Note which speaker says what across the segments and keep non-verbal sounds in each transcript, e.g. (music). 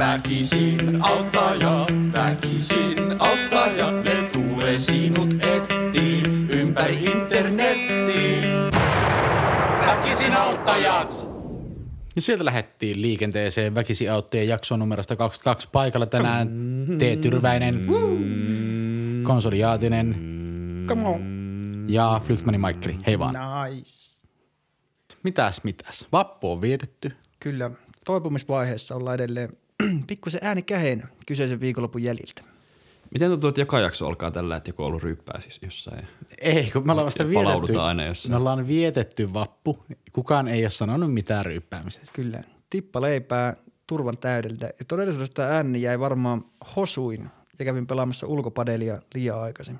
Speaker 1: Väkisin auttajat, väkisin auttajat, ne tulee sinut etiin ympäri internettiin. Väkisin auttajat!
Speaker 2: Ja sieltä lähdettiin liikenteeseen väkisi auttajien jakson numerosta 22 paikalla tänään T. Tyrväinen, Konsoli Jaatinen
Speaker 3: on.
Speaker 2: ja Flygtmanin Maikkeli. Hei vaan.
Speaker 3: Nice.
Speaker 2: Mitäs mitäs? Vappu on vietetty.
Speaker 3: Kyllä, toipumisvaiheessa ollaan edelleen (clears throat) pikkusen ääni käheen kyseisen viikonlopun jäljiltä.
Speaker 4: Miten tuntuu, että joka jakso alkaa tällä, että joku on ollut ryyppää siis jossain?
Speaker 2: Ei, kun me ollaan vasta vietetty.
Speaker 4: aina jossain.
Speaker 2: Me ollaan vietetty vappu. Kukaan ei ole sanonut mitään ryyppäämisestä.
Speaker 3: Kyllä, tippa leipää turvan täydeltä. Ja todellisuudessa tämä ääni jäi varmaan hosuin ja kävin pelaamassa ulkopadelia liian aikaisin.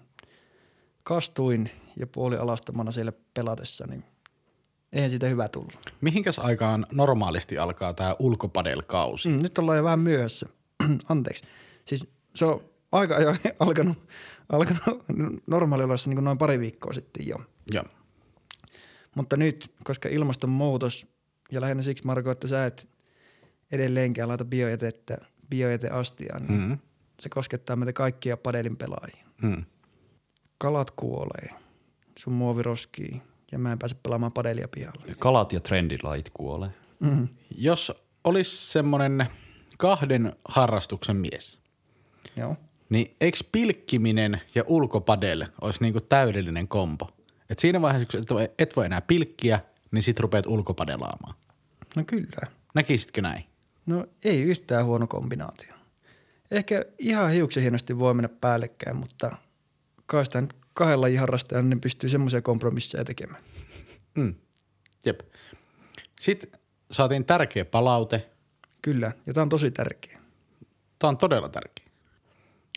Speaker 3: Kastuin ja puoli alastomana siellä pelatessa, niin eihän siitä hyvä tullut.
Speaker 2: Mihinkäs aikaan normaalisti alkaa tämä ulkopadelkausi?
Speaker 3: Mm, nyt ollaan jo vähän myöhässä. (clears throat) Anteeksi. Siis se on aika ajoin (laughs) alkanut, alkanut normaalioloissa niin noin pari viikkoa sitten jo.
Speaker 2: Joo.
Speaker 3: Mutta nyt, koska ilmastonmuutos, ja lähinnä siksi Marko, että sä et edelleenkään laita biojätettä biojäteastiaan, niin
Speaker 2: Mm.
Speaker 3: se koskettaa meitä kaikkia padelin pelaajia.
Speaker 2: Mm.
Speaker 3: Kalat kuolee, sun muovi roskii, ja mä en pääse pelaamaan padelia pihalla.
Speaker 4: Kalat ja trendilait kuolee.
Speaker 3: Mm.
Speaker 2: Jos olisi semmoinen kahden harrastuksen mies,
Speaker 3: Joo.
Speaker 2: niin eikö pilkkiminen ja ulkopadel olisi niinku täydellinen kombo? Et siinä vaiheessa, kun et voi, et voi enää pilkkiä, niin sit rupeat ulkopadelaamaan.
Speaker 3: No kyllä.
Speaker 2: Näkisitkö näin?
Speaker 3: No ei yhtään huono kombinaatio. Ehkä ihan hiuksen hienosti voi mennä päällekkäin, mutta kai sitä nyt kahden lajin harrastajan niin pystyy semmoisia kompromisseja tekemään.
Speaker 2: Mm. Jep. Sitten saatiin tärkeä palaute.
Speaker 3: Kyllä, ja tämä on tosi tärkeä.
Speaker 2: Tämä on todella tärkeä.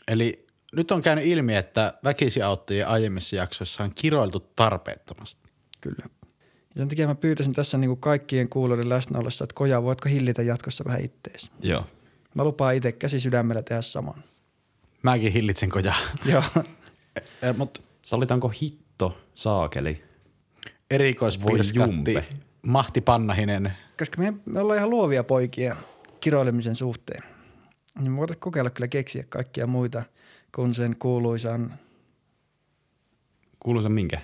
Speaker 2: Eli nyt on käynyt ilmi, että väkisiauttajien aiemmissa jaksoissa on kiroiltu tarpeettomasti.
Speaker 3: Kyllä. Ja sen takia mä pyytäisin tässä niin kuin kaikkien kuulijoiden läsnä ollessa, että koja, voitko hillitä jatkossa vähän ittees?
Speaker 4: Joo.
Speaker 3: Mä lupaan itse käsi sydämellä tehdä saman.
Speaker 2: Mäkin hillitsen kojaa.
Speaker 3: Joo, (laughs)
Speaker 2: Mutta
Speaker 4: Sallitaanko hitto, saakeli?
Speaker 2: erikoispirskatti. Mahti Pannahinen.
Speaker 3: koska me, me ollaan ihan luovia poikia kiroilemisen suhteen. Niin me voitaisiin kokeilla kyllä keksiä kaikkia muita kuin sen kuuluisan,
Speaker 4: Kuuluu se minkä?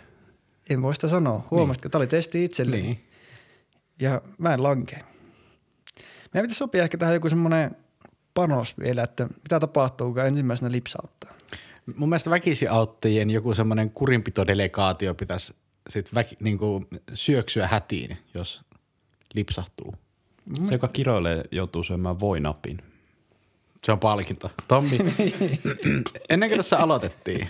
Speaker 3: en voi sitä sanoa, huomasitko, niin. tämä oli testi itselleni.
Speaker 2: Niin.
Speaker 3: Ja mä en lankea. Meidän pitäisi sopia ehkä tähän joku semmoinen panos vielä, että mitä tapahtuu, kun ensimmäisenä lipsauttaa.
Speaker 2: Mun mielestä väkisiauttajien joku semmoinen kurinpitodelegaatio pitäisi sit väki, niinku syöksyä hätiin, jos lipsahtuu.
Speaker 4: Se, joka kiroilee, joutuu syömään voinapin.
Speaker 2: Se on palkinto. Tommi, ennen kuin tässä aloitettiin,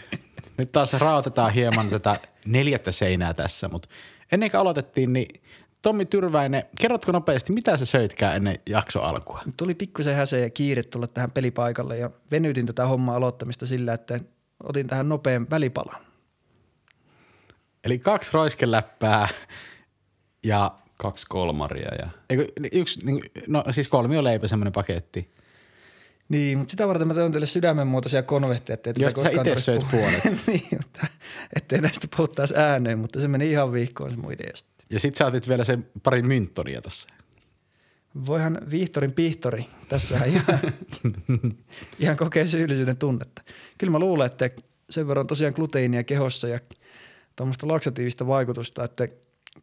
Speaker 2: nyt taas raotetaan hieman tätä neljättä seinää tässä, mutta ennen kuin aloitettiin, niin Tommi Tyrväinen, kerrotko nopeasti, mitä sä söitkään ennen jakso alkua?
Speaker 3: Tuli pikkusen häse ja kiire tulla tähän pelipaikalle ja venytin tätä hommaa aloittamista sillä, että otin tähän nopean välipalan.
Speaker 2: Eli kaksi roiskeläppää ja
Speaker 4: Kaksi kolmaria ja
Speaker 2: eikö, yksi, niin, no siis kolmio leipä semmoinen paketti.
Speaker 3: Niin, mutta sitä varten mä tein teille sydämenmuotoisia konvehteja, ettei tätä
Speaker 2: Josta sä
Speaker 3: koskaan
Speaker 2: itse söit puolet. (laughs)
Speaker 3: niin, mutta ettei näistä puhuttaisi ääneen, mutta se meni ihan viikkoon se mun ideasta.
Speaker 2: Ja sit sä otit vielä sen pari mynttonia tässä.
Speaker 3: Voihan Vihtorin pihtori tässä ihan, (laughs) ihan kokee syyllisyyden tunnetta. Kyllä mä luulen, että sen verran tosiaan gluteiinia kehossa ja tuommoista laksatiivista vaikutusta, että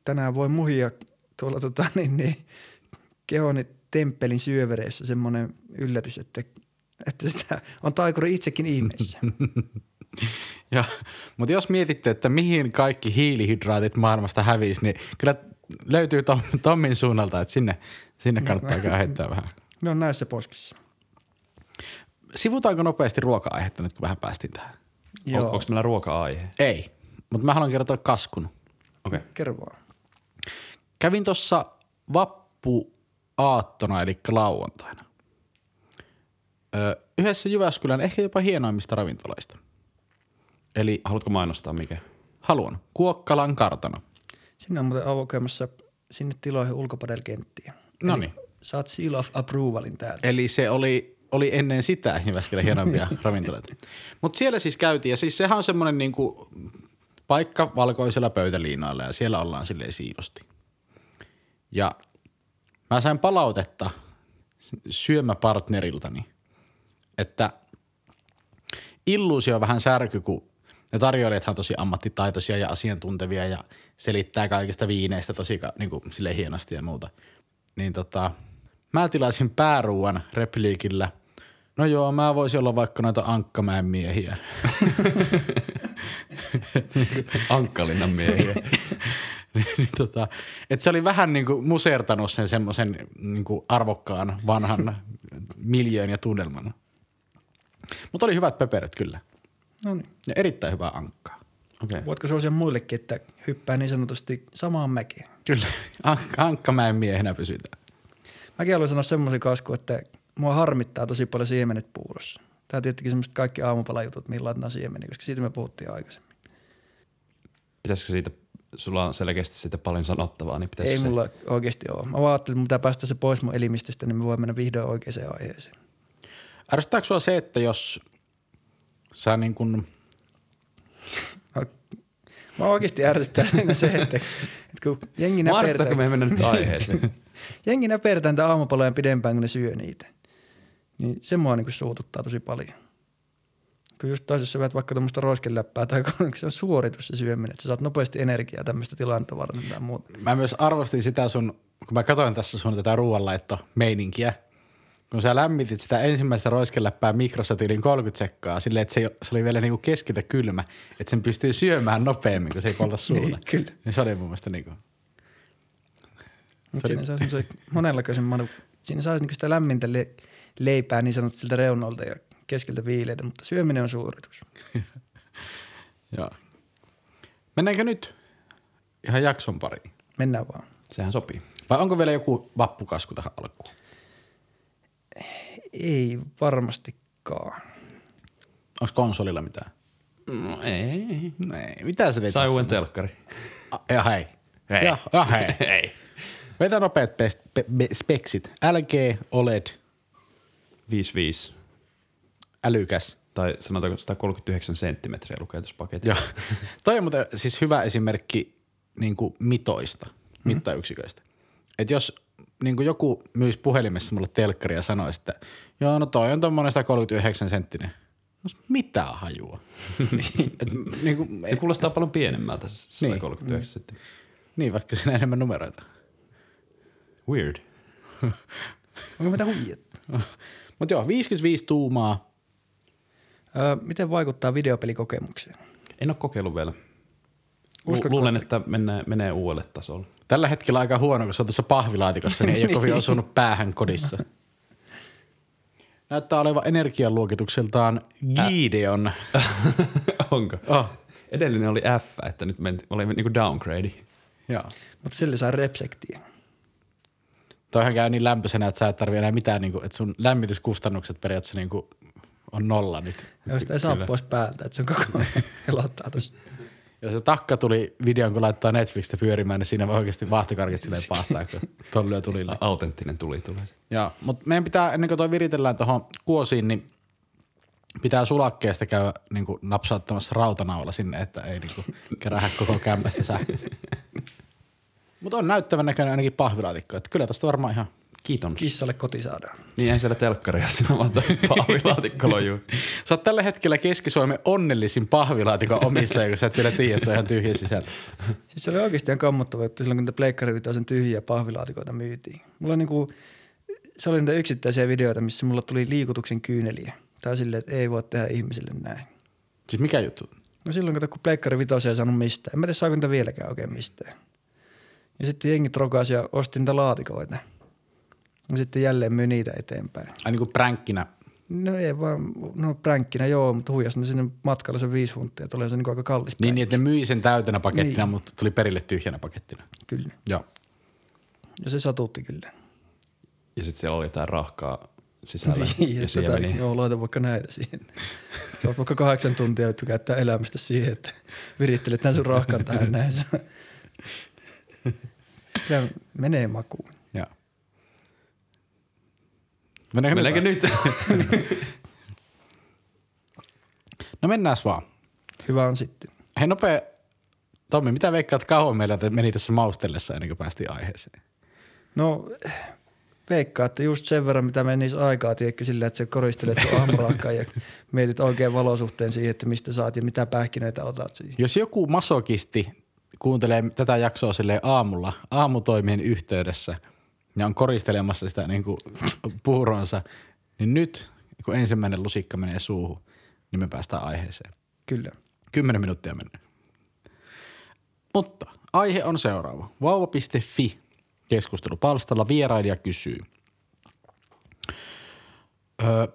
Speaker 3: tänään voi muhia tuolla tota, niin, niin, kehoni temppelin syövereissä semmoinen yllätys, että, että sitä on taikuri itsekin ihmeessä. (laughs)
Speaker 2: Ja, mutta jos mietitte, että mihin kaikki hiilihydraatit maailmasta hävisi, niin kyllä löytyy Tom, Tommin suunnalta, että sinne, sinne kannattaa käydä heittää vähän.
Speaker 3: Ne on näissä poskissa.
Speaker 2: Sivutaanko nopeasti ruoka-aihetta nyt, kun vähän päästiin tähän?
Speaker 4: on, onko meillä ruoka-aihe?
Speaker 2: Ei, mutta mä haluan kertoa kaskun.
Speaker 4: Okei. Okay.
Speaker 3: Kerro vaan.
Speaker 2: Kävin tuossa vappuaattona, eli lauantaina. Yhdessä Jyväskylän ehkä jopa hienoimmista ravintoloista. Eli
Speaker 4: Haluatko mainostaa mikä?
Speaker 2: haluan Kuokkalan kartano.
Speaker 3: Sinne on muuten aukeamassa sinne tiloihin ulkopadelkenttiä.
Speaker 2: No niin.
Speaker 3: Saat seal of approvalin täältä.
Speaker 2: Eli se oli, oli ennen sitä Jyväskylän hienoimpia (laughs) ravintoloita. Mutta siellä siis käytiin, ja siis sehän on semmoinen niinku paikka valkoisella pöytäliinoilla, ja siellä ollaan silleen siivosti. Ja mä sain palautetta syömäpartneriltani, että illuusio on vähän särky, kun ne tarjoilijathan on tosi ammattitaitoisia ja asiantuntevia ja selittää kaikista viineistä tosi niin kuin, silleen hienosti ja muuta. Niin tota, mä tilasin pääruuan repliikillä. No joo, mä voisin olla vaikka noita Ankkamäen miehiä. (laughs)
Speaker 4: Ankkalinnan miehiä. (laughs)
Speaker 2: niin, tota, et se oli vähän niin kuin musertanut sen semmoisen niin arvokkaan vanhan miljöön ja tunnelman. Mutta oli hyvät peperit kyllä.
Speaker 3: No niin.
Speaker 2: Ja erittäin hyvää ankkaa.
Speaker 4: Okay.
Speaker 3: Voitko suosia muillekin, että hyppää niin sanotusti samaan mäkeen?
Speaker 2: Kyllä, Ank- Ankkamäen miehenä pysytään.
Speaker 3: Mäkin haluan sanoa semmoisen kasku, että mua harmittaa tosi paljon siemenet puurossa. Tämä on tietenkin semmoiset kaikki aamupalajutut, millä laitetaan siemeniä, koska siitä me puhuttiin aikaisemmin.
Speaker 4: Pitäisikö siitä, sulla on selkeästi siitä paljon sanottavaa, niin pitäisikö
Speaker 3: Ei
Speaker 4: se...
Speaker 3: mulla oikeasti ole. Mä vaan ajattelin, että mun pitää päästä se pois mun elimistöstä, niin me voimme mennä vihdoin oikeaan aiheeseen.
Speaker 2: Ärsyttääkö sua se, että jos sä niin kuin,
Speaker 3: Mä, mä oikeasti ärsyttää (laughs) se, että, että kun jengi
Speaker 4: Mä
Speaker 3: näpertää,
Speaker 4: me mennä nyt aiheeseen? (laughs)
Speaker 3: jengi näpertää niitä aamupaloja pidempään, kun ne syö niitä. Niin se mua niin suututtaa tosi paljon. Kun just taas, jos sä vedät vaikka tuommoista roiskeläppää tai (laughs) kun se on suoritus se syöminen, että sä saat nopeasti energiaa tämmöistä tilannetta varten tai muuta.
Speaker 2: mä myös arvostin sitä sun, kun mä katsoin tässä sun tätä ruoanlaitto meininkiä, kun sä lämmitit sitä ensimmäistä roiskeläppää mikrossa tyyliin 30 sekkaa silleen, että se, se oli vielä niinku keskitä kylmä, että sen pystyy syömään nopeammin, kun se ei polta suuta.
Speaker 3: Niin, kyllä.
Speaker 2: Niin se oli mun mielestä niinku,
Speaker 3: Mutta siinä saa manu, siinä saa niinku sitä lämmintä le- leipää niin sanottu siltä reunolta ja keskeltä viileitä, mutta syöminen on suoritus. (laughs)
Speaker 2: joo. Mennäänkö nyt ihan jakson pariin?
Speaker 3: Mennään vaan.
Speaker 4: Sehän sopii.
Speaker 2: Vai onko vielä joku vappukasku tähän alkuun?
Speaker 3: Ei varmastikaan.
Speaker 2: Onko konsolilla mitään?
Speaker 4: No ei.
Speaker 2: No ei. Mitä sä teit?
Speaker 4: Sai uuden telkkari.
Speaker 2: Ja hei.
Speaker 4: Hei.
Speaker 2: Ja, ja hei. (laughs)
Speaker 4: Ei.
Speaker 2: Vetä nopeat pe, be, speksit. LG, OLED,
Speaker 4: 5,5.
Speaker 2: älykäs.
Speaker 4: Tai sanotaanko 139 senttimetriä lukee tuossa paketissa.
Speaker 2: Joo. (laughs) Toi on muuten siis hyvä esimerkki niin kuin mitoista, mittayksiköistä. Et jos niin kuin joku myisi puhelimessa mulle telkkari ja sanoisi, että joo, no toi on tommonen 139 senttinen. No mitä hajua? (laughs) Et, niin, kuin,
Speaker 4: Se kuulostaa paljon pienemmältä, se
Speaker 2: Niin.
Speaker 4: 139 senttiä.
Speaker 2: niin, vaikka siinä enemmän numeroita.
Speaker 4: Weird. (laughs)
Speaker 3: Onko mitä huijattu?
Speaker 2: Mutta joo, 55 tuumaa.
Speaker 3: Öö, miten vaikuttaa videopelikokemukseen?
Speaker 4: En ole kokeillut vielä. Lu-
Speaker 3: Uskotko,
Speaker 4: Luulen,
Speaker 3: että-
Speaker 4: menee, menee uudelle tasolle.
Speaker 2: Tällä hetkellä aika huono, kun se on tässä pahvilaatikossa, niin ei ole kovin osunut päähän kodissa. (laughs) Näyttää olevan energialuokitukseltaan Gideon. (laughs)
Speaker 4: Onko?
Speaker 2: Oh,
Speaker 4: Edellinen oli F, että nyt menti, oli niinku downgrade.
Speaker 2: joo.
Speaker 3: Mutta sille saa repsektiä.
Speaker 2: Toihan käy niin lämpöisenä, että sä et tarvitse enää mitään, niin kuin, että sun lämmityskustannukset periaatteessa niin kuin on nolla nyt.
Speaker 3: Ja sitä ei saa
Speaker 4: Kyllä.
Speaker 3: pois päältä, että se on koko ajan (laughs) helottaa tuossa.
Speaker 2: Ja se takka tuli videon, kun laittaa Netflixistä pyörimään, niin siinä voi oikeasti vaahtokarkit silleen pahtaa, kun tuon lyö tulilla.
Speaker 4: Autenttinen tuli tulee.
Speaker 2: Ja, mutta meidän pitää, ennen kuin toi viritellään tuohon kuosiin, niin pitää sulakkeesta käydä niin kuin napsauttamassa rautanaulla sinne, että ei niin kuin kerähä koko kämpästä sähköä. (laughs) Mutta on näyttävän näköinen ainakin pahvilaatikko, että kyllä tosta varmaan ihan
Speaker 4: Kiitos.
Speaker 3: Kissalle koti saadaan.
Speaker 4: Niin ei siellä telkkaria, siinä vaan toi pahvilaatikko lojuu. (laughs)
Speaker 2: Sä oot tällä hetkellä Keski-Suomen onnellisin pahvilaatikon omistaja, kun sä et vielä tiedä, että se on ihan tyhjä sisällä. (laughs)
Speaker 3: Siis se oli oikeasti ihan kammottava juttu silloin, kun niitä Pleikkari sen tyhjiä pahvilaatikoita myytiin. Mulla niinku, se oli niitä yksittäisiä videoita, missä mulla tuli liikutuksen kyyneliä. Tai silleen, että ei voi tehdä ihmisille näin.
Speaker 2: Siis mikä juttu?
Speaker 3: No silloin, kato, kun Pleikkari vitosia ei saanut mistään. En mä tiedä, saako niitä vieläkään oikein mistään. Ja sitten jengi trokasi ja osti niitä laatikoita. Ja sitten jälleen myy niitä eteenpäin.
Speaker 2: Ai niin kuin pränkkinä.
Speaker 3: No ei vaan, no pränkkinä joo, mutta huijas ne sinne matkalla se viisi huntia. Tulee se niin aika kallis
Speaker 2: Niin, niin, että ne myi sen täytänä pakettina,
Speaker 3: Niin.
Speaker 2: mutta tuli perille tyhjänä pakettina.
Speaker 3: Kyllä.
Speaker 2: Joo.
Speaker 3: Ja se satutti kyllä.
Speaker 4: Ja sitten siellä oli jotain rahkaa sisällä. (laughs)
Speaker 3: Niin,
Speaker 4: ja
Speaker 3: tätä,
Speaker 4: meni.
Speaker 3: joo, laita vaikka näitä siihen. Sä oot vaikka kahdeksan tuntia vittu käyttää elämästä siihen, että virittelet tämän sun rahkan tähän näin. Se- (laughs) Kyllä menee makuun.
Speaker 2: Mennäänkö,
Speaker 4: Mennäänkö
Speaker 2: nyt?
Speaker 4: nyt? (laughs)
Speaker 2: No mennään vaan.
Speaker 3: Hyvä on sitten.
Speaker 2: Hei nopea, Tommi, mitä veikkaat kauan meillä meni tässä maustellessa ennen kuin päästiin aiheeseen?
Speaker 3: No, veikkaa, että just sen verran, mitä menisi aikaa, tiedätkö, sillä, että sä koristelet sun aamurahkaan ja mietit oikein valosuhteen siihen, että mistä saat ja mitä pähkinöitä otat siihen.
Speaker 2: Jos joku masokisti kuuntelee tätä jaksoa sille aamulla, aamutoimien yhteydessä ja on koristelemassa sitä niin kuin puuronsa, niin nyt kun ensimmäinen lusikka menee suuhun, niin me päästään aiheeseen.
Speaker 3: Kyllä.
Speaker 2: Kymmenen minuuttia mennyt. Mutta aihe on seuraava. Vauva.fi keskustelupalstalla vierailija kysyy. Ö,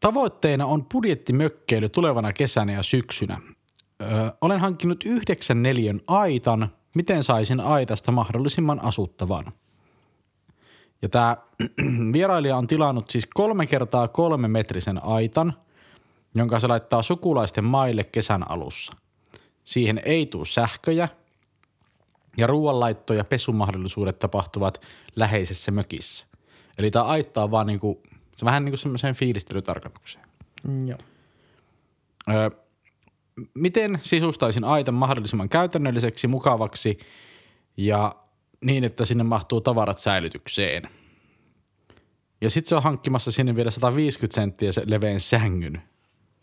Speaker 2: tavoitteena on budjettimökkeily tulevana kesänä ja syksynä. Ö, olen hankkinut yhdeksän neljän aitan. Miten saisin aitasta mahdollisimman asuttavan? Ja tämä (clears throat) vierailija on tilannut siis kolme kertaa kolme metrisen aitan, jonka se laittaa sukulaisten maille kesän alussa. Siihen ei tule sähköjä ja ruoanlaitto ja pesumahdollisuudet tapahtuvat läheisessä mökissä. Eli tämä aitta on vaan niinku, se vähän niin kuin semmoiseen fiilistelytarkoitukseen.
Speaker 3: Mm, Joo.
Speaker 2: Öö, miten sisustaisin aitan mahdollisimman käytännölliseksi, mukavaksi ja niin, että sinne mahtuu tavarat säilytykseen. Ja sitten se on hankkimassa sinne vielä 150 senttiä se leveän sängyn.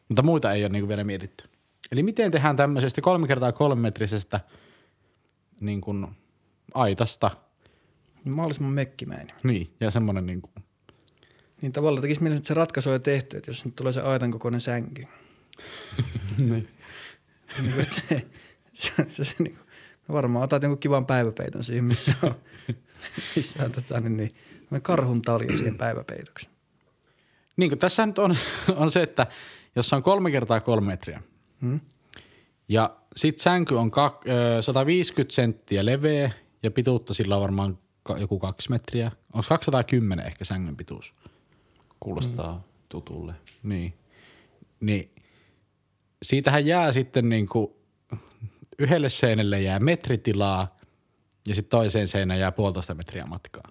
Speaker 2: Mutta muita ei ole niinku vielä mietitty. Eli miten tehdään tämmöisestä kolme kertaa kolme metrisestä niin kuin aitasta.
Speaker 3: Mahdollisimman mekkimäinen.
Speaker 2: Niin, ja semmoinen niin kuin,
Speaker 3: Niin tavallaan tekisi mielessä, että se ratkaisu on jo tehty, että jos nyt tulee se aitan kokoinen sänky. (laughs)
Speaker 2: niin.
Speaker 3: Niin se, se, se, se niin kuin, varmaan otat jonkun kivan päiväpeiton siihen, missä on, (laughs) missä on tota, niin, niin, karhun talja siihen päiväpeitoksi.
Speaker 2: niin kuin tässä nyt on, (laughs) on se, että jos se on kolme kertaa kolme metriä
Speaker 3: Hmm?
Speaker 2: ja sit sänky on kak, ö, 150 senttiä leveä ja pituutta sillä on varmaan ka- joku kaksi metriä. Onko 210 ehkä sängyn pituus?
Speaker 4: Kuulostaa mm. tutulle.
Speaker 2: Niin. Niin siitähän jää sitten niin kuin yhdelle seinälle jää metritilaa ja sitten toiseen seinään jää puolitoista metriä matkaa.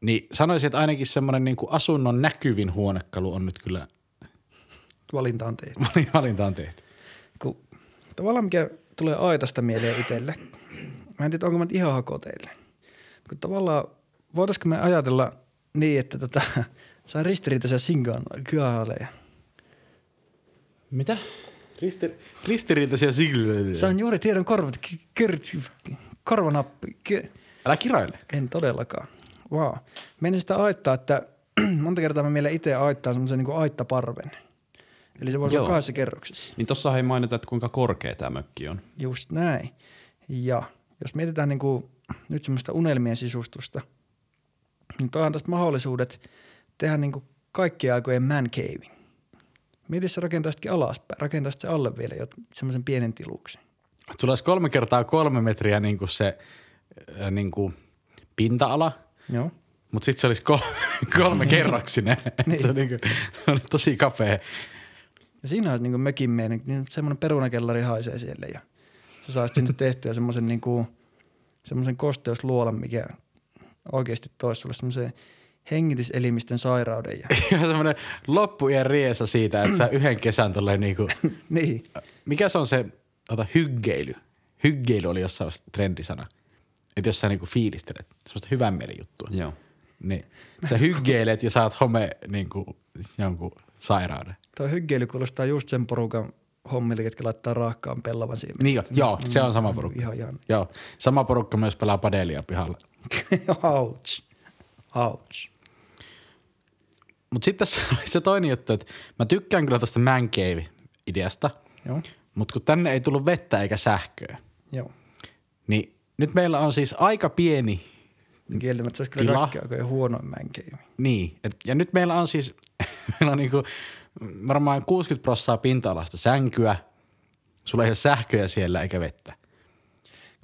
Speaker 2: Niin sanoisin, että ainakin semmoinen niin asunnon näkyvin huonekalu on nyt kyllä
Speaker 3: Valinta on tehty.
Speaker 2: valinta on tehty.
Speaker 3: Kun, tavallaan mikä tulee aitasta mieleen itselle. Mä en tiedä, onko mä nyt ihan hako teille. Kun tavallaan, voitaisiko me ajatella niin, että tota, (laughs) sain ristiriitaisia singaaleja.
Speaker 4: Mitä?
Speaker 2: Risti, ristiriitaisia sigleitä.
Speaker 3: Sain juuri tiedon korvat, kir- korvanappi.
Speaker 2: Älä kiroile.
Speaker 3: en todellakaan. Wow. Menin sitä aittaa, että (clears throat) monta kertaa mä mielen itse aittaa semmoisen niin aittaparven. Eli se voisi olla kahdessa kerroksessa.
Speaker 4: Niin tossa ei mainita, että kuinka korkea tämä mökki on.
Speaker 3: Just näin. Ja jos mietitään niin kuin nyt semmoista unelmien sisustusta, niin toihan tästä mahdollisuudet tehdä niin kuin kaikkien aikojen man cave. Mieti, jos rakentaisitkin alaspäin, rakentaisit se alle vielä jo semmoisen pienen tiluksen.
Speaker 2: Sulla olisi kolme kertaa kolme metriä niin kuin se niin kuin pinta-ala,
Speaker 3: Joo.
Speaker 2: mutta sitten se olisi (laughs) kolme, kolme kerroksinen.
Speaker 3: Niin. (laughs)
Speaker 2: se, on niin kuin, se on tosi kapea.
Speaker 3: Ja siinä olisi niin mökin meidän, niin semmoinen perunakellari haisee siellä ja sä saisit sinne tehtyä semmoisen niin kuin, semmoisen kosteusluolan, mikä oikeasti toisi sulle semmoisen hengityselimistön sairauden. Ja, (laughs)
Speaker 2: Ihan semmoinen loppujen riesa siitä, että sä yhden kesän tolleen niinku, (laughs)
Speaker 3: niin,
Speaker 2: mikä se on se, ota hyggeily. Hyggeily oli jossain trendisana. Että jos sä niinku fiilistelet, semmoista hyvän mielen juttua.
Speaker 4: Joo.
Speaker 2: Niin sä hyggeilet ja saat home niinku jonkun sairauden.
Speaker 3: tuo hyggeily kuulostaa just sen porukan hommille, ketkä laittaa raakkaan pellavan siihen.
Speaker 2: Niin jo, joo, se on sama porukka.
Speaker 3: Ihan ihan.
Speaker 2: Joo, sama porukka myös pelaa padelia pihalla. (laughs)
Speaker 3: Ouch. Ouch.
Speaker 2: Mutta sitten tässä oli se toinen juttu, että mä tykkään kyllä tästä man cave-ideasta, mutta kun tänne ei tullut vettä eikä sähköä,
Speaker 3: Joo.
Speaker 2: niin nyt meillä on siis aika pieni,
Speaker 3: Kieltämättä se olisi kyllä
Speaker 2: Tila.
Speaker 3: kaikki aikojen huonoin mänkeivi.
Speaker 2: niin, et, ja nyt meillä on siis, (laughs) meillä on niinku varmaan 60 prosenttia pinta-alasta sänkyä, sulla ei ole sähköä siellä eikä vettä.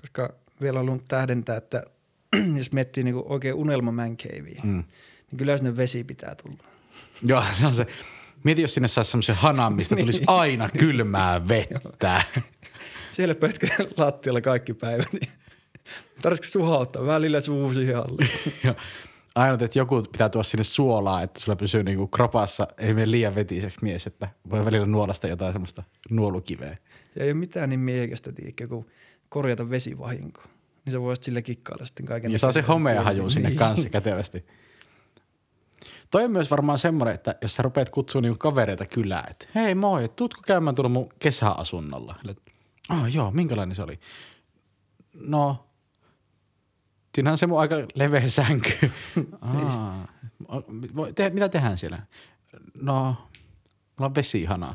Speaker 3: Koska vielä haluan tähdentää, että (clears throat) jos miettii niinku oikein unelma mänkeiviä, mm. niin kyllä sinne vesi pitää tulla. (laughs)
Speaker 2: Joo, se on se. Mieti, jos sinne saisi semmoisen hanan, mistä tulisi aina kylmää (laughs) vettä. (laughs)
Speaker 3: Siellä pötkä lattialla kaikki päivät. Niin Tarvitsisiko suhauttaa? Välillä suu siihen alle.
Speaker 2: Ainut, että joku pitää tuoda sinne suolaa, että sulla pysyy niinku kropassa, ei mene liian vetiseksi mies, että voi välillä nuolasta jotain semmoista nuolukiveä.
Speaker 3: Ja ei ole mitään niin miehekästä, tiedätkö, kuin korjata vesivahinko. niin sä voisit sille kikkailla sitten kaiken.
Speaker 2: Ja saa se homea haju sinne
Speaker 3: Niin.
Speaker 2: kanssa kätevästi. Toi on myös varmaan semmoinen, että jos sä rupeat kutsua niinku kavereita kylään, että hei moi, tuutko käymään tuolla mun kesäasunnolla? Ah joo, minkälainen se oli? No, siinä on se mun aika leveä sänky. (laughs) Aa, voi- te, mitä tehdään siellä? No, mulla on vesihana.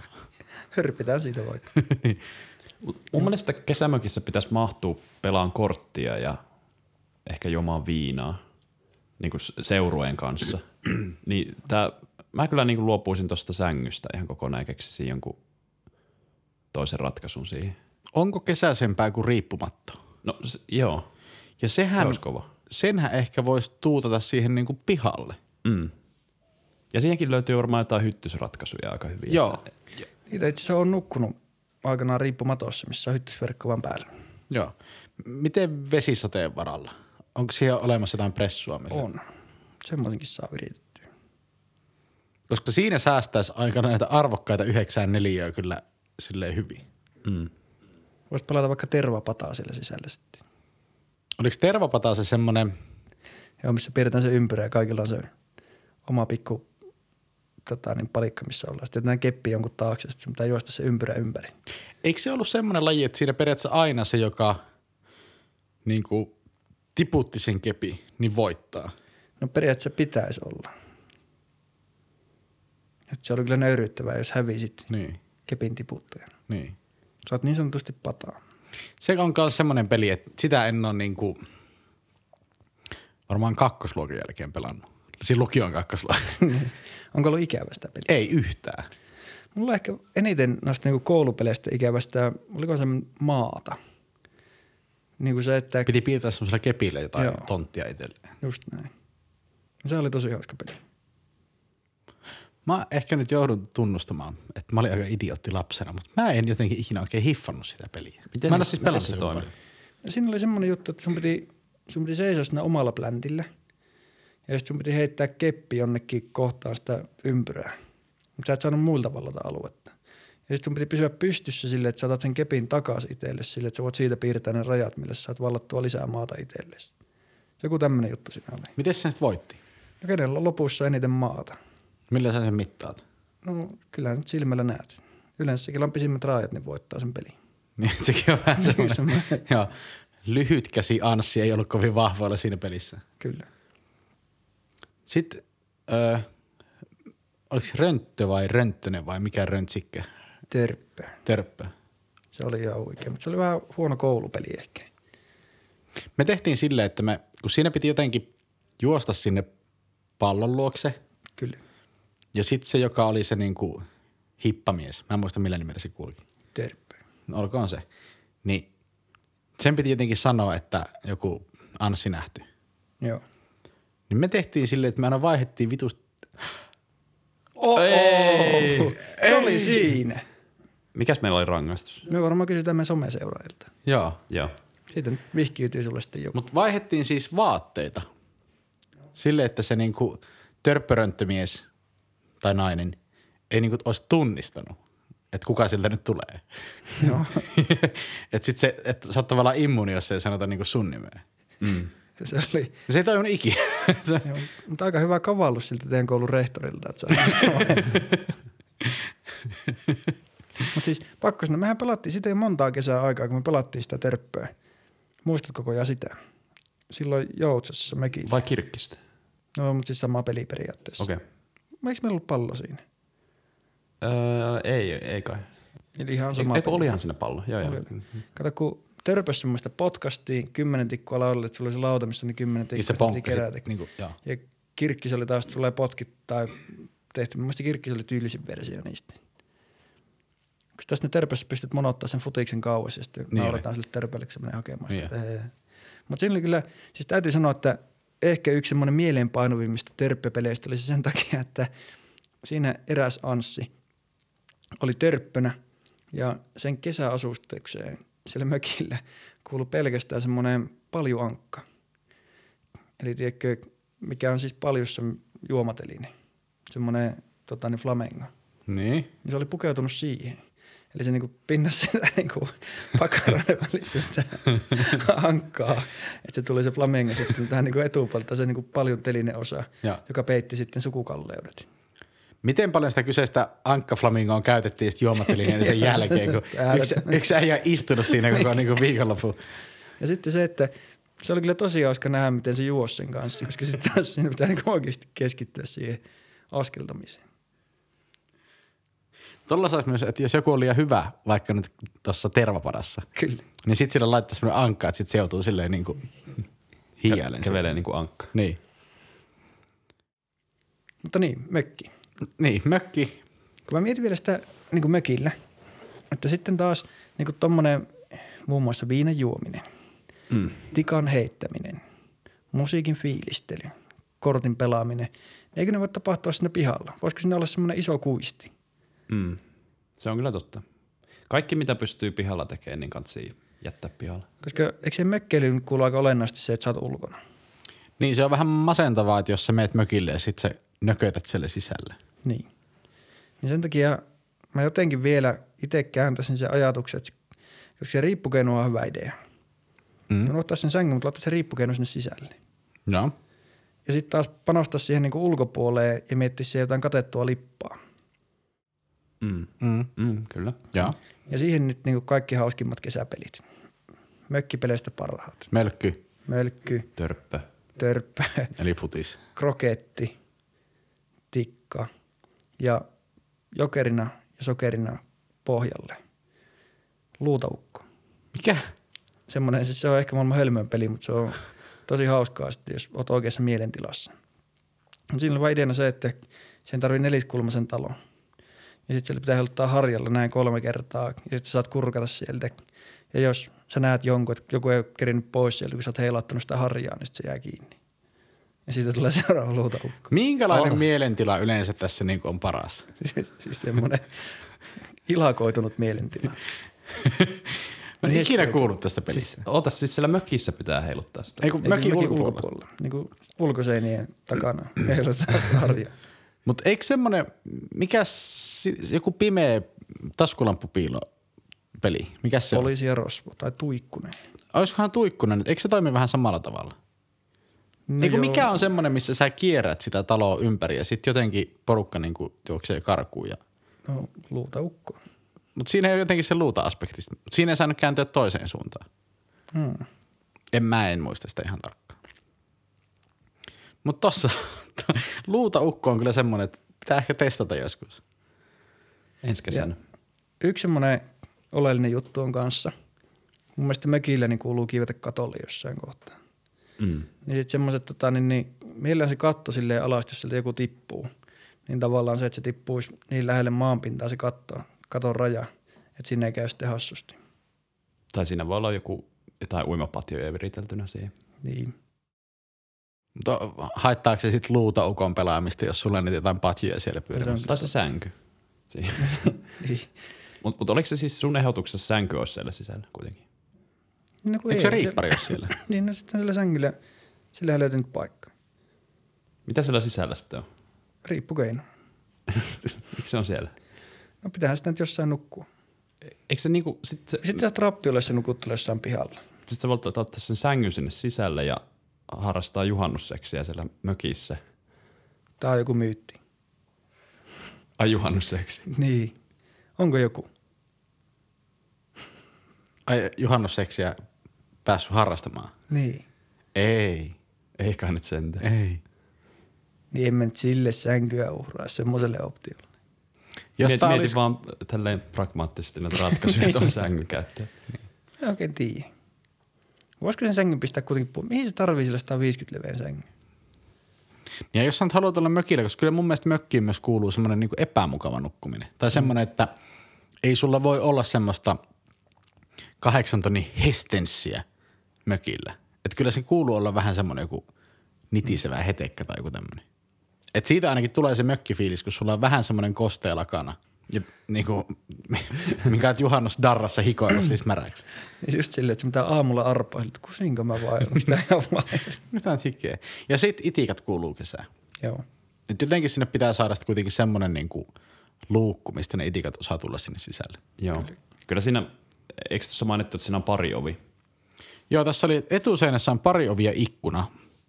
Speaker 3: Hörpitään (laughs) siitä vaikka. (laughs)
Speaker 4: Mun mielestä kesämökissä pitäisi mahtua pelaan korttia ja ehkä juomaan viinaa niin kuin seurueen kanssa. (clears throat) niin tää, mä kyllä niin kuin luopuisin tuosta sängystä ihan kokonaan ja keksisin jonkun toisen ratkaisun siihen.
Speaker 2: Onko kesäisempää kuin riippumatto?
Speaker 4: No s- joo,
Speaker 2: Ja
Speaker 4: se
Speaker 2: sehän,
Speaker 4: olisi kova.
Speaker 2: senhän ehkä voisi tuutata siihen niinku pihalle.
Speaker 4: Mm. Ja siihenkin löytyy varmaan jotain hyttysratkaisuja aika hyvin.
Speaker 2: Joo.
Speaker 3: Niitä itse asiassa on nukkunut aikanaan riippumatossa, missä on hyttysverkko vaan päällä.
Speaker 2: Joo. Miten vesisateen varalla? Onko siihen olemassa jotain pressua? Millä?
Speaker 3: On. Semmoisenkin saa viritettyä.
Speaker 2: Koska siinä säästäisi aikana näitä arvokkaita yhdeksään neliöä kyllä silleen hyvin.
Speaker 4: Mm.
Speaker 3: Voisit palata vaikka tervapataa siellä sisällä sitten.
Speaker 2: Oliko tervapata se semmoinen,
Speaker 3: Joo, missä piirretään se ympyrä ja kaikilla on se oma pikku tota, niin palikka, missä ollaan. Sitten jätetään keppi jonkun taakse, sitten pitää juosta se ympyrä ympäri.
Speaker 2: eikö se ollut semmoinen laji, että siinä periaatteessa aina se, joka niin kuin, tiputti sen kepi, niin voittaa?
Speaker 3: No periaatteessa pitäisi olla. Et se oli kyllä nöyryyttävää, jos hävisit
Speaker 2: Niin,
Speaker 3: kepin tiputtajana.
Speaker 2: niin.
Speaker 3: Saat niin sanotusti pataa.
Speaker 2: Se on myös semmoinen peli, että sitä en ole niin kuin, varmaan kakkosluokan jälkeen pelannut. Siinä lukion kakkosluokan. (laughs)
Speaker 3: Onko ollut ikävä sitä peliä?
Speaker 2: Ei yhtään.
Speaker 3: Mulla ehkä eniten noista niinku koulupeleistä ikävästä, oliko se maata? Niin kuin se, että
Speaker 2: Piti piirtää semmoisella kepillä jotain
Speaker 3: Joo.
Speaker 2: tonttia itselleen.
Speaker 3: just näin. Se oli tosi hauska peli.
Speaker 2: Mä ehkä nyt joudun tunnustamaan, että mä olin aika idiootti lapsena, mutta mä en jotenkin ikinä oikein hiffannut sitä peliä.
Speaker 4: Miten
Speaker 2: mä en
Speaker 4: se-
Speaker 2: siis pelannut
Speaker 4: se.
Speaker 3: Ja siinä oli semmoinen juttu, että sun piti, sun piti seisoa siinä omalla pläntillä. Ja sitten sun piti heittää keppi jonnekin kohtaan sitä ympyrää. Mutta sä et saanut muilta vallata aluetta. Ja sitten sun piti pysyä pystyssä silleen, että sä otat sen kepin takaisin itsellesi sille, että sä voit siitä piirtää ne rajat, millä sä saat vallattua lisää maata itsellesi. Joku tämmöinen juttu siinä oli.
Speaker 2: Miten sen sitten voitti?
Speaker 3: Ja kenellä on lopussa eniten maata?
Speaker 2: Millä sä sen mittaat?
Speaker 3: No kyllä nyt silmällä näet. Yleensä se, kellä on pisimmät rajat, niin voittaa sen pelin. (laughs)
Speaker 2: Niin, sekin on vähän semmoinen.
Speaker 3: semmoinen. (laughs)
Speaker 2: Joo. Lyhytkäsi Anssi ei ollut kovin vahvoilla siinä pelissä.
Speaker 3: Kyllä.
Speaker 2: Sitten, öö, oliko se Rönttö vai Rönttönen vai mikä Röntsikkä?
Speaker 3: Törppö.
Speaker 2: Törppö.
Speaker 3: Se oli ihan oikein, mutta se oli vähän huono koulupeli ehkä.
Speaker 2: Me tehtiin silleen, että me, kun siinä piti jotenkin juosta sinne pallon luokse,
Speaker 3: Kyllä.
Speaker 2: ja sitten se, joka oli se niinku hippamies, mä en muista millä nimellä se kulki,
Speaker 3: Törppö.
Speaker 2: no, olkoon se, niin sen piti jotenkin sanoa, että joku Anssi nähty.
Speaker 3: Joo.
Speaker 2: Niin me tehtiin silleen, että me aina vaihdettiin vitusta,
Speaker 3: Oh,
Speaker 4: Ei.
Speaker 3: Se oli siinä.
Speaker 4: Mikäs meillä oli rangaistus?
Speaker 3: Me varmaan kysytään meidän someseuraajilta.
Speaker 2: joo,
Speaker 4: Joo.
Speaker 3: Siitä nyt vihkiytyy sulle sitten joku.
Speaker 2: mutta vaihdettiin siis vaatteita silleen, että se niinku törppörönttömies tai nainen ei niinku olisi tunnistanut, että kuka siltä nyt tulee.
Speaker 3: Joo. (laughs)
Speaker 2: että sit se, että sä oot tavallaan immuuni, jos ei sanota niinku sun nimeä.
Speaker 4: Mm.
Speaker 3: Se oli,
Speaker 2: se ei toiminut ikinä. (laughs) se,
Speaker 3: joo, mutta aika hyvä kavallus siltä teidän koulun rehtorilta. Että (laughs) mutta siis pakko sanoa, mehän pelattiin sitä jo montaa kesää aikaa, kun me pelattiin sitä törppöä. Muistatko koko ajan sitä? Silloin Joutsassa mekin.
Speaker 4: Vai kirkkistä?
Speaker 3: No, mutta siis sama peli periaatteessa.
Speaker 4: Okei. Okay.
Speaker 3: Eikö meillä ollut pallo siinä?
Speaker 4: Öö, ei, ei kai.
Speaker 3: Eli ihan sama
Speaker 4: Eikö olihan sinne pallo? Joo, joo.
Speaker 3: Oli. Kato, kun törpössä muista potkastiin, kymmenen tikkua laudalle, että sulla oli se lauta, missä oli kymmenen
Speaker 2: niin se
Speaker 3: tikkua, piti
Speaker 2: ponkkasi.
Speaker 3: kerätä.
Speaker 2: Niinku, joo.
Speaker 3: Ja kirkkis oli taas, että sulla ei potkit tai tehty. Mun mielestä kirkkis oli tyylisin versio niistä. Kun tässä ne törpössä pystyt monottaa sen futiksen kauas ja sitten
Speaker 2: Niin
Speaker 3: naurataan sille törpölle, kun se menee hakemaan
Speaker 2: Niin
Speaker 3: sitä. Mutta siinä oli kyllä, siis täytyy sanoa, että ehkä yksi semmoinen mieleenpainuvimmista törppöpeleistä oli se sen takia, että siinä eräs Anssi oli törppönä ja sen kesäasustukseen siellä mökillä kuului pelkästään semmoinen paljuankka. Eli tiedätkö, mikä on siis paljussa juomateline, semmoinen tota, niin flamengo.
Speaker 2: Niin.
Speaker 3: Niin se oli pukeutunut siihen. Eli se niin kuin pinnasi sitä (laughs) niin kuin välisestä (laughs) ankkaa, että se tuli se flamingo sitten tähän niin kuin etupuolelta, se niin kuin paljon telinen osa,
Speaker 2: Joo.
Speaker 3: joka peitti sitten sukukalleudet.
Speaker 2: Miten paljon sitä kyseistä ankkaflamingoa käytettiin sitten juomatelineiden sen (laughs) jälkeen, kun yksi, yksi äijä istunut siinä koko niin viikonloppu?
Speaker 3: Ja sitten se, että se oli kyllä tosi hauska nähdä, miten se juosi sen kanssa, koska sitten taas siinä pitää niin oikeasti keskittyä siihen askeltamiseen.
Speaker 2: Tuolla saisi myös, että jos joku on liian hyvä, vaikka nyt tuossa tervapadassa,
Speaker 3: Kyllä.
Speaker 2: niin sitten sillä laittaa semmoinen ankka, että sitten se joutuu silleen niin kuin hiiailen.
Speaker 4: Kävelee niin kuin ankka.
Speaker 2: Niin.
Speaker 3: Mutta niin, mökki.
Speaker 2: Niin, mökki.
Speaker 3: Kun mä mietin vielä sitä niin kuin mökillä, että sitten taas niin kuin tommonen muun muassa viinan juominen,
Speaker 4: Mm.
Speaker 3: tikan heittäminen, musiikin fiilistely, kortin pelaaminen, eikö ne voi tapahtua siinä pihalla? Voisiko siinä olla semmoinen iso kuisti?
Speaker 4: Mm. Se on kyllä totta. Kaikki, mitä pystyy pihalla tekemään, niin kansi jättää pihalla.
Speaker 3: Koska eikö se mökkeilyyn kuulu aika olennaisesti se, että sä oot ulkona?
Speaker 2: Niin se on vähän masentavaa, että jos sä meet mökille ja sitten sä nökötät siellä sisällä.
Speaker 3: Niin. Niin sen takia mä jotenkin vielä itse kääntäisin sen ajatuksen, että se- koska se riippukeino on hyvä idea.
Speaker 2: Mm.
Speaker 3: Mm. ottaa sen sängyn, mutta laittaa se riippukeino sinne sisälle.
Speaker 2: Joo.
Speaker 3: Ja sitten taas panostaa siihen niin kuin ulkopuoleen ja miettiä siihen jotain katettua lippaa.
Speaker 4: Mm.
Speaker 2: Mm.
Speaker 4: Mm, kyllä.
Speaker 2: Joo.
Speaker 3: Ja siihen nyt niin kuin kaikki hauskimmat kesäpelit. Mökkipeleistä parhaat.
Speaker 2: Mölkky,
Speaker 3: Mölkky,
Speaker 4: Törppö.
Speaker 3: törppä,
Speaker 2: eli futis.
Speaker 3: kroketti, tikka ja jokerina ja sokerina pohjalle. Luutaukko.
Speaker 2: Mikä?
Speaker 3: Semmoinen, siis se on ehkä maailman hölmön peli, mutta se on tosi hauskaa sitten, jos olet oikeassa mielentilassa. Siinä on vaan ideana se, että sen tarvii neliskulmaisen talon. Ja sitten siellä pitää helttaa harjalla näin kolme kertaa, ja sitten saat kurkata sieltä. Ja jos sä näet jonkun, että joku ei ole kerinyt pois sieltä, kun sä oot heilauttanut sitä harjaa, niin sitten se jää kiinni. Ja siitä tulee (laughs) seuraava luutaukko.
Speaker 2: Minkälainen
Speaker 4: Oh.
Speaker 2: mielentila yleensä tässä niin on paras? (laughs)
Speaker 3: siis, siis semmoinen ilakoitunut mielentila. (laughs)
Speaker 2: Mä en ikinä kuullut tästä pelistä.
Speaker 4: Siis, oota, siis siellä mökissä pitää heiluttaa sitä.
Speaker 2: Ei kun mökin
Speaker 3: mökin
Speaker 2: ulkopuolella.
Speaker 3: ulkopuolella. Niin kuin ulkoseinien takana. On sellaista harjaa.
Speaker 2: Mutta eikö semmoinen, mikä joku pimeä taskulampupiilo peli, mikä se on?
Speaker 3: Poliisi ja rosvo tai tuikkunen.
Speaker 2: Olisikohan tuikkunen, eikö se toimi vähän samalla tavalla?
Speaker 3: No
Speaker 2: Eiku, mikä on semmoinen, missä sä kierrät sitä taloa ympäri ja sitten jotenkin porukka niinku juoksee karkuun. Ja...
Speaker 3: No, luutaukko.
Speaker 2: Mutta siinä ei ole jotenkin se luuta-aspekti. Siinä ei saanut kääntyä toiseen suuntaan.
Speaker 3: Hmm.
Speaker 2: En mä en muista sitä ihan tarkkaan. Mutta tossa (laughs) luuta-ukko on kyllä semmoinen, että pitää ehkä testata joskus.
Speaker 4: Ensi kesänä.
Speaker 3: Yksi semmoinen oleellinen juttu on kanssa. Mun mielestä mökillä niin kuuluu kiivetä katolle jossain kohtaa.
Speaker 4: Mm.
Speaker 3: Niin sitten semmoiset, tota, niin, niin, mielellään se katto silleen alas, jos sieltä joku tippuu. Niin tavallaan se, että se tippuisi niin lähelle maanpintaa se katto, katon raja, että sinne ei käy sitten hassusti.
Speaker 4: Tai siinä voi olla joku jotain uimapatjoja viriteltynä siihen.
Speaker 3: Niin.
Speaker 2: Mutta haittaako se sitten luuta-ukon pelaamista, jos sulla on niitä jotain patjoja siellä pyörimässä?
Speaker 4: Tai se sänky.
Speaker 3: Niin. (laughs)
Speaker 4: Mutta mut oliko se siis sun ehdotuksessa sänky olisi siellä sisällä kuitenkin?
Speaker 3: No, kun
Speaker 2: Eikö se
Speaker 3: ei,
Speaker 2: riippari ole siellä? (laughs)
Speaker 3: niin, no sitten sillä sängyllä, sillä ei löytynyt paikka.
Speaker 4: Mitä siellä sisällä sitten on?
Speaker 3: Riippukeino.
Speaker 4: Miksi (laughs) se on siellä?
Speaker 3: No pitäähän sitä nyt jossain nukkua.
Speaker 4: Eikö se niinku, sit se,
Speaker 3: Sitten sä trappiolle se nukuttelu jossain pihalla.
Speaker 4: sit sä voit ottaa sen sängyn sinne sisälle ja harrastaa juhannusseksiä siellä mökissä.
Speaker 3: Tää on joku myytti.
Speaker 4: Ai juhannusseksi.
Speaker 3: Niin. Onko joku?
Speaker 2: Ai juhannusseksiä päässyt harrastamaan?
Speaker 3: Niin.
Speaker 2: Ei,
Speaker 4: Eikä nyt sentään.
Speaker 2: ei.
Speaker 3: Niin en mä nyt sille sänkyä uhraa semmoiselle optiolle.
Speaker 2: Jos
Speaker 4: Mieti,
Speaker 2: tää
Speaker 4: mieti
Speaker 2: olisi,
Speaker 4: vaan tälleen pragmaattisesti näitä ratkaisuja (laughs) tuon sängyn käyttöön.
Speaker 3: En oikein tiedä. Voisiko sen sängyn pistää kuitenkin pu- Mihin se tarvii sillä 150 leveän sängyn?
Speaker 2: ja jos sä nyt haluat olla mökillä, koska kyllä mun mielestä mökkiin myös kuuluu semmoinen niin epämukava nukkuminen. Tai semmoinen, että ei sulla voi olla semmoista kahdeksan tonnin hestenssiä mökillä. Että kyllä se kuuluu olla vähän semmoinen joku nitisevä hetekkä tai joku tämmöinen. Et siitä ainakin tulee se mökkifiilis, kun sulla on vähän semmoinen kostea lakana. Ja niin kuin, (laughs) minkä oot juhannus darrassa hikoilla siis märäksi.
Speaker 3: Niin just silleen, että se mitä aamulla arpaa, että kuinka mä vai, onko sitä ihan vai? (laughs)
Speaker 2: Mitä hikeä. Ja sit itikat kuuluu kesään.
Speaker 3: Joo.
Speaker 2: Et jotenkin sinne pitää saada sit kuitenkin semmoinen niin kuin luukku, mistä ne itikat osaa tulla sinne sisälle.
Speaker 4: Joo. Kyllä siinä, eikö tuossa mainittu, että siinä on pari ovi?
Speaker 2: Joo, tässä oli etuseinässä on pari ovia ikkuna,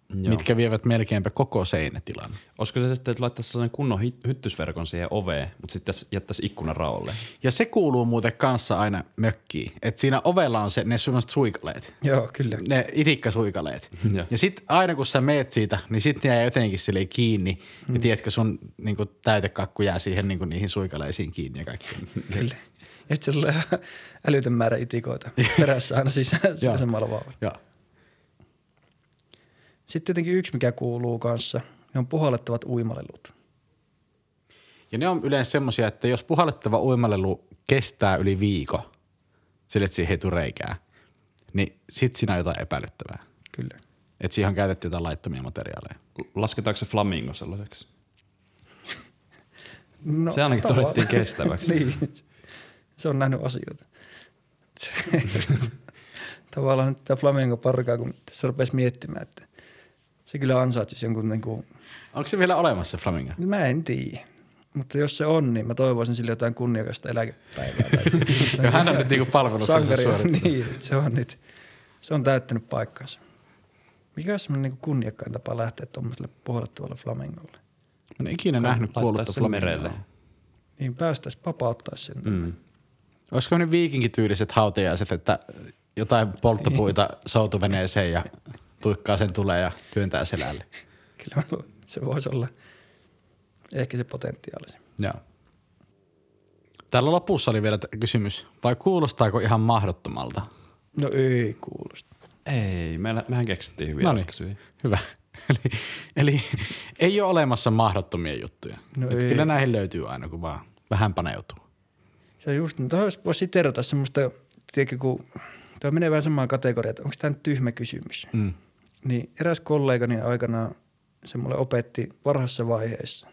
Speaker 2: Joo. mitkä vievät melkeinpä koko seinätilan.
Speaker 4: Olisiko se sitten, että laittaisi sellainen kunnon hy- hyttysverkon siihen oveen, mutta sitten jättäisi ikkunan raolle?
Speaker 2: Ja se kuuluu muuten kanssa aina mökkiin, että siinä ovella on se, ne sellaiset suikaleet.
Speaker 3: Joo, kyllä.
Speaker 2: Ne itikkasuikaleet. (laughs)
Speaker 4: Joo.
Speaker 2: ja sitten aina kun sä meet siitä, niin sitten ne jää jotenkin silleen kiinni. Mm. Ja tiedätkö, sun niin täytekakku jää siihen niin niihin suikaleisiin kiinni ja kaikki. (laughs)
Speaker 3: Kyllä. Ja sitten se tulee älytön määrä itikoita (laughs) perässä aina sisään sillä samalla vauvalla.
Speaker 2: Joo.
Speaker 3: Sitten tietenkin yksi, mikä kuuluu kanssa, ne on puhallettavat uimalelut.
Speaker 2: Ja ne on yleensä semmoisia, että jos puhallettava uimalelu kestää yli viikon, sille, että siihen ei tule reikää, niin sit siinä on jotain epäilyttävää.
Speaker 3: Kyllä.
Speaker 2: Että siihen on käytetty jotain laittomia materiaaleja.
Speaker 4: Lasketaanko se flamingo sellaiseksi? (laughs)
Speaker 3: No,
Speaker 4: Se ainakin
Speaker 3: tavallaan.
Speaker 4: todettiin kestäväksi. (laughs)
Speaker 3: niin. Se on nähnyt asioita. (laughs) Tavallaan nyt tämä Flamengo parkaa, kun tässä rupesi miettimään, että se kyllä ansaitsisi jonkun niin kuin,
Speaker 2: Onko se vielä olemassa se flamingo?
Speaker 3: mä en tiedä. Mutta jos se on, niin mä toivoisin sille jotain kunniakasta eläkepäivää. (laughs) Tai
Speaker 2: Ja hän on nyt niinku palveluksensa suorittanut.
Speaker 3: niin, se on nyt, se on täyttänyt paikkansa. Mikä on semmoinen niin kunniakkain tapa lähteä tuommoiselle puhallettavalle flamingolle?
Speaker 2: Mä en ikinä nähnyt
Speaker 4: Laittaa
Speaker 2: kuollutta
Speaker 4: merelle.
Speaker 3: Niin päästäisiin vapauttaa sen.
Speaker 4: Mm.
Speaker 2: Olisiko ne viikinkityyliset hautajaiset, että jotain polttopuita soutuveneeseen ja (laughs) tuikkaa sen tulee ja työntää selälle. (laughs)
Speaker 3: Kyllä mä luulen, se voisi olla ehkä se potentiaali.
Speaker 2: Joo. Täällä lopussa oli vielä kysymys, vai kuulostaako ihan mahdottomalta?
Speaker 3: No ei kuulosta.
Speaker 4: Ei, meillä, mehän keksittiin hyviä
Speaker 2: Noniin.
Speaker 4: ratkaisuja.
Speaker 2: Hyvä. (laughs) Eli, eli ei ole olemassa mahdottomia juttuja.
Speaker 3: No
Speaker 2: Et
Speaker 3: ei.
Speaker 2: kyllä näihin löytyy aina, kun vaan vähän paneutuu.
Speaker 3: Se on just, tuohon voisi siterata semmoista, tiedätkö, kun tuo menee vähän samaan kategoriaan, että onko tämä nyt tyhmä kysymys.
Speaker 2: Mm.
Speaker 3: Niin eräs kollegani aikanaan se mulle opetti varhaisessa vaiheessa.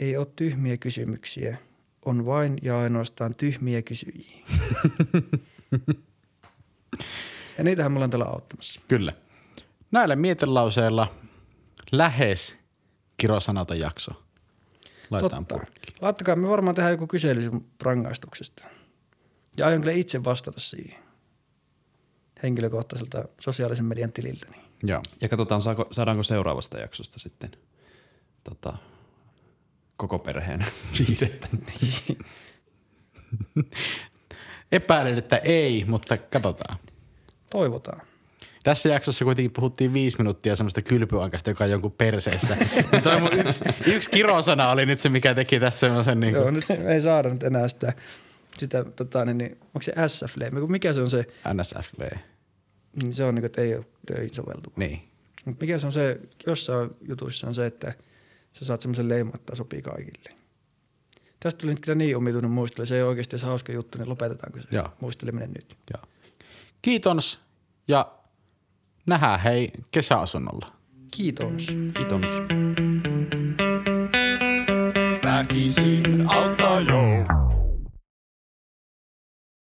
Speaker 3: Ei ole tyhmiä kysymyksiä, on vain ja ainoastaan tyhmiä kysyjiä. (laughs) ja niitähän me ollaan täällä auttamassa.
Speaker 2: Kyllä. Näillä mietelauseilla lähes kirosanaton jakso. Laitetaan
Speaker 3: Totta.
Speaker 2: purkkiin.
Speaker 3: Laittakaa, me varmaan tehdään joku kysely rangaistuksesta. Ja aion kyllä itse vastata siihen henkilökohtaiselta sosiaalisen median tililtä. Niin.
Speaker 2: Joo.
Speaker 4: Ja katsotaan, saako, saadaanko seuraavasta jaksosta sitten tota, koko perheen (laughs) viidettä. (laughs)
Speaker 2: Epäilen, että ei, mutta katsotaan.
Speaker 3: Toivotaan.
Speaker 2: Tässä jaksossa kuitenkin puhuttiin viisi minuuttia semmoista kylpyaikasta, joka on jonkun perseessä. (laughs) niin toi mun yksi, yksi kirosana oli nyt se, mikä teki tässä semmoisen niin
Speaker 3: Joo,
Speaker 2: kuin
Speaker 3: nyt me ei saada nyt enää sitä, sitä tota, niin, niin, onko se kun mikä se on se,
Speaker 2: NSFV.
Speaker 3: Niin se on niin kuin, että ei ole töihin soveltuva.
Speaker 2: Niin.
Speaker 3: Mutta mikä se on se, jossain jutuissa on se, että sä saat semmoisen leiman, että sopii kaikille. Tästä tuli nyt kyllä niin omituinen muistelu, se ei oikeasti se hauska juttu, niin lopetetaanko se
Speaker 2: Joo.
Speaker 3: muisteleminen nyt.
Speaker 2: Joo. Kiitos ja nähdään hei kesäasunnolla.
Speaker 3: Kiitos.
Speaker 4: Kiitos.
Speaker 1: Väkisin auttaa jo.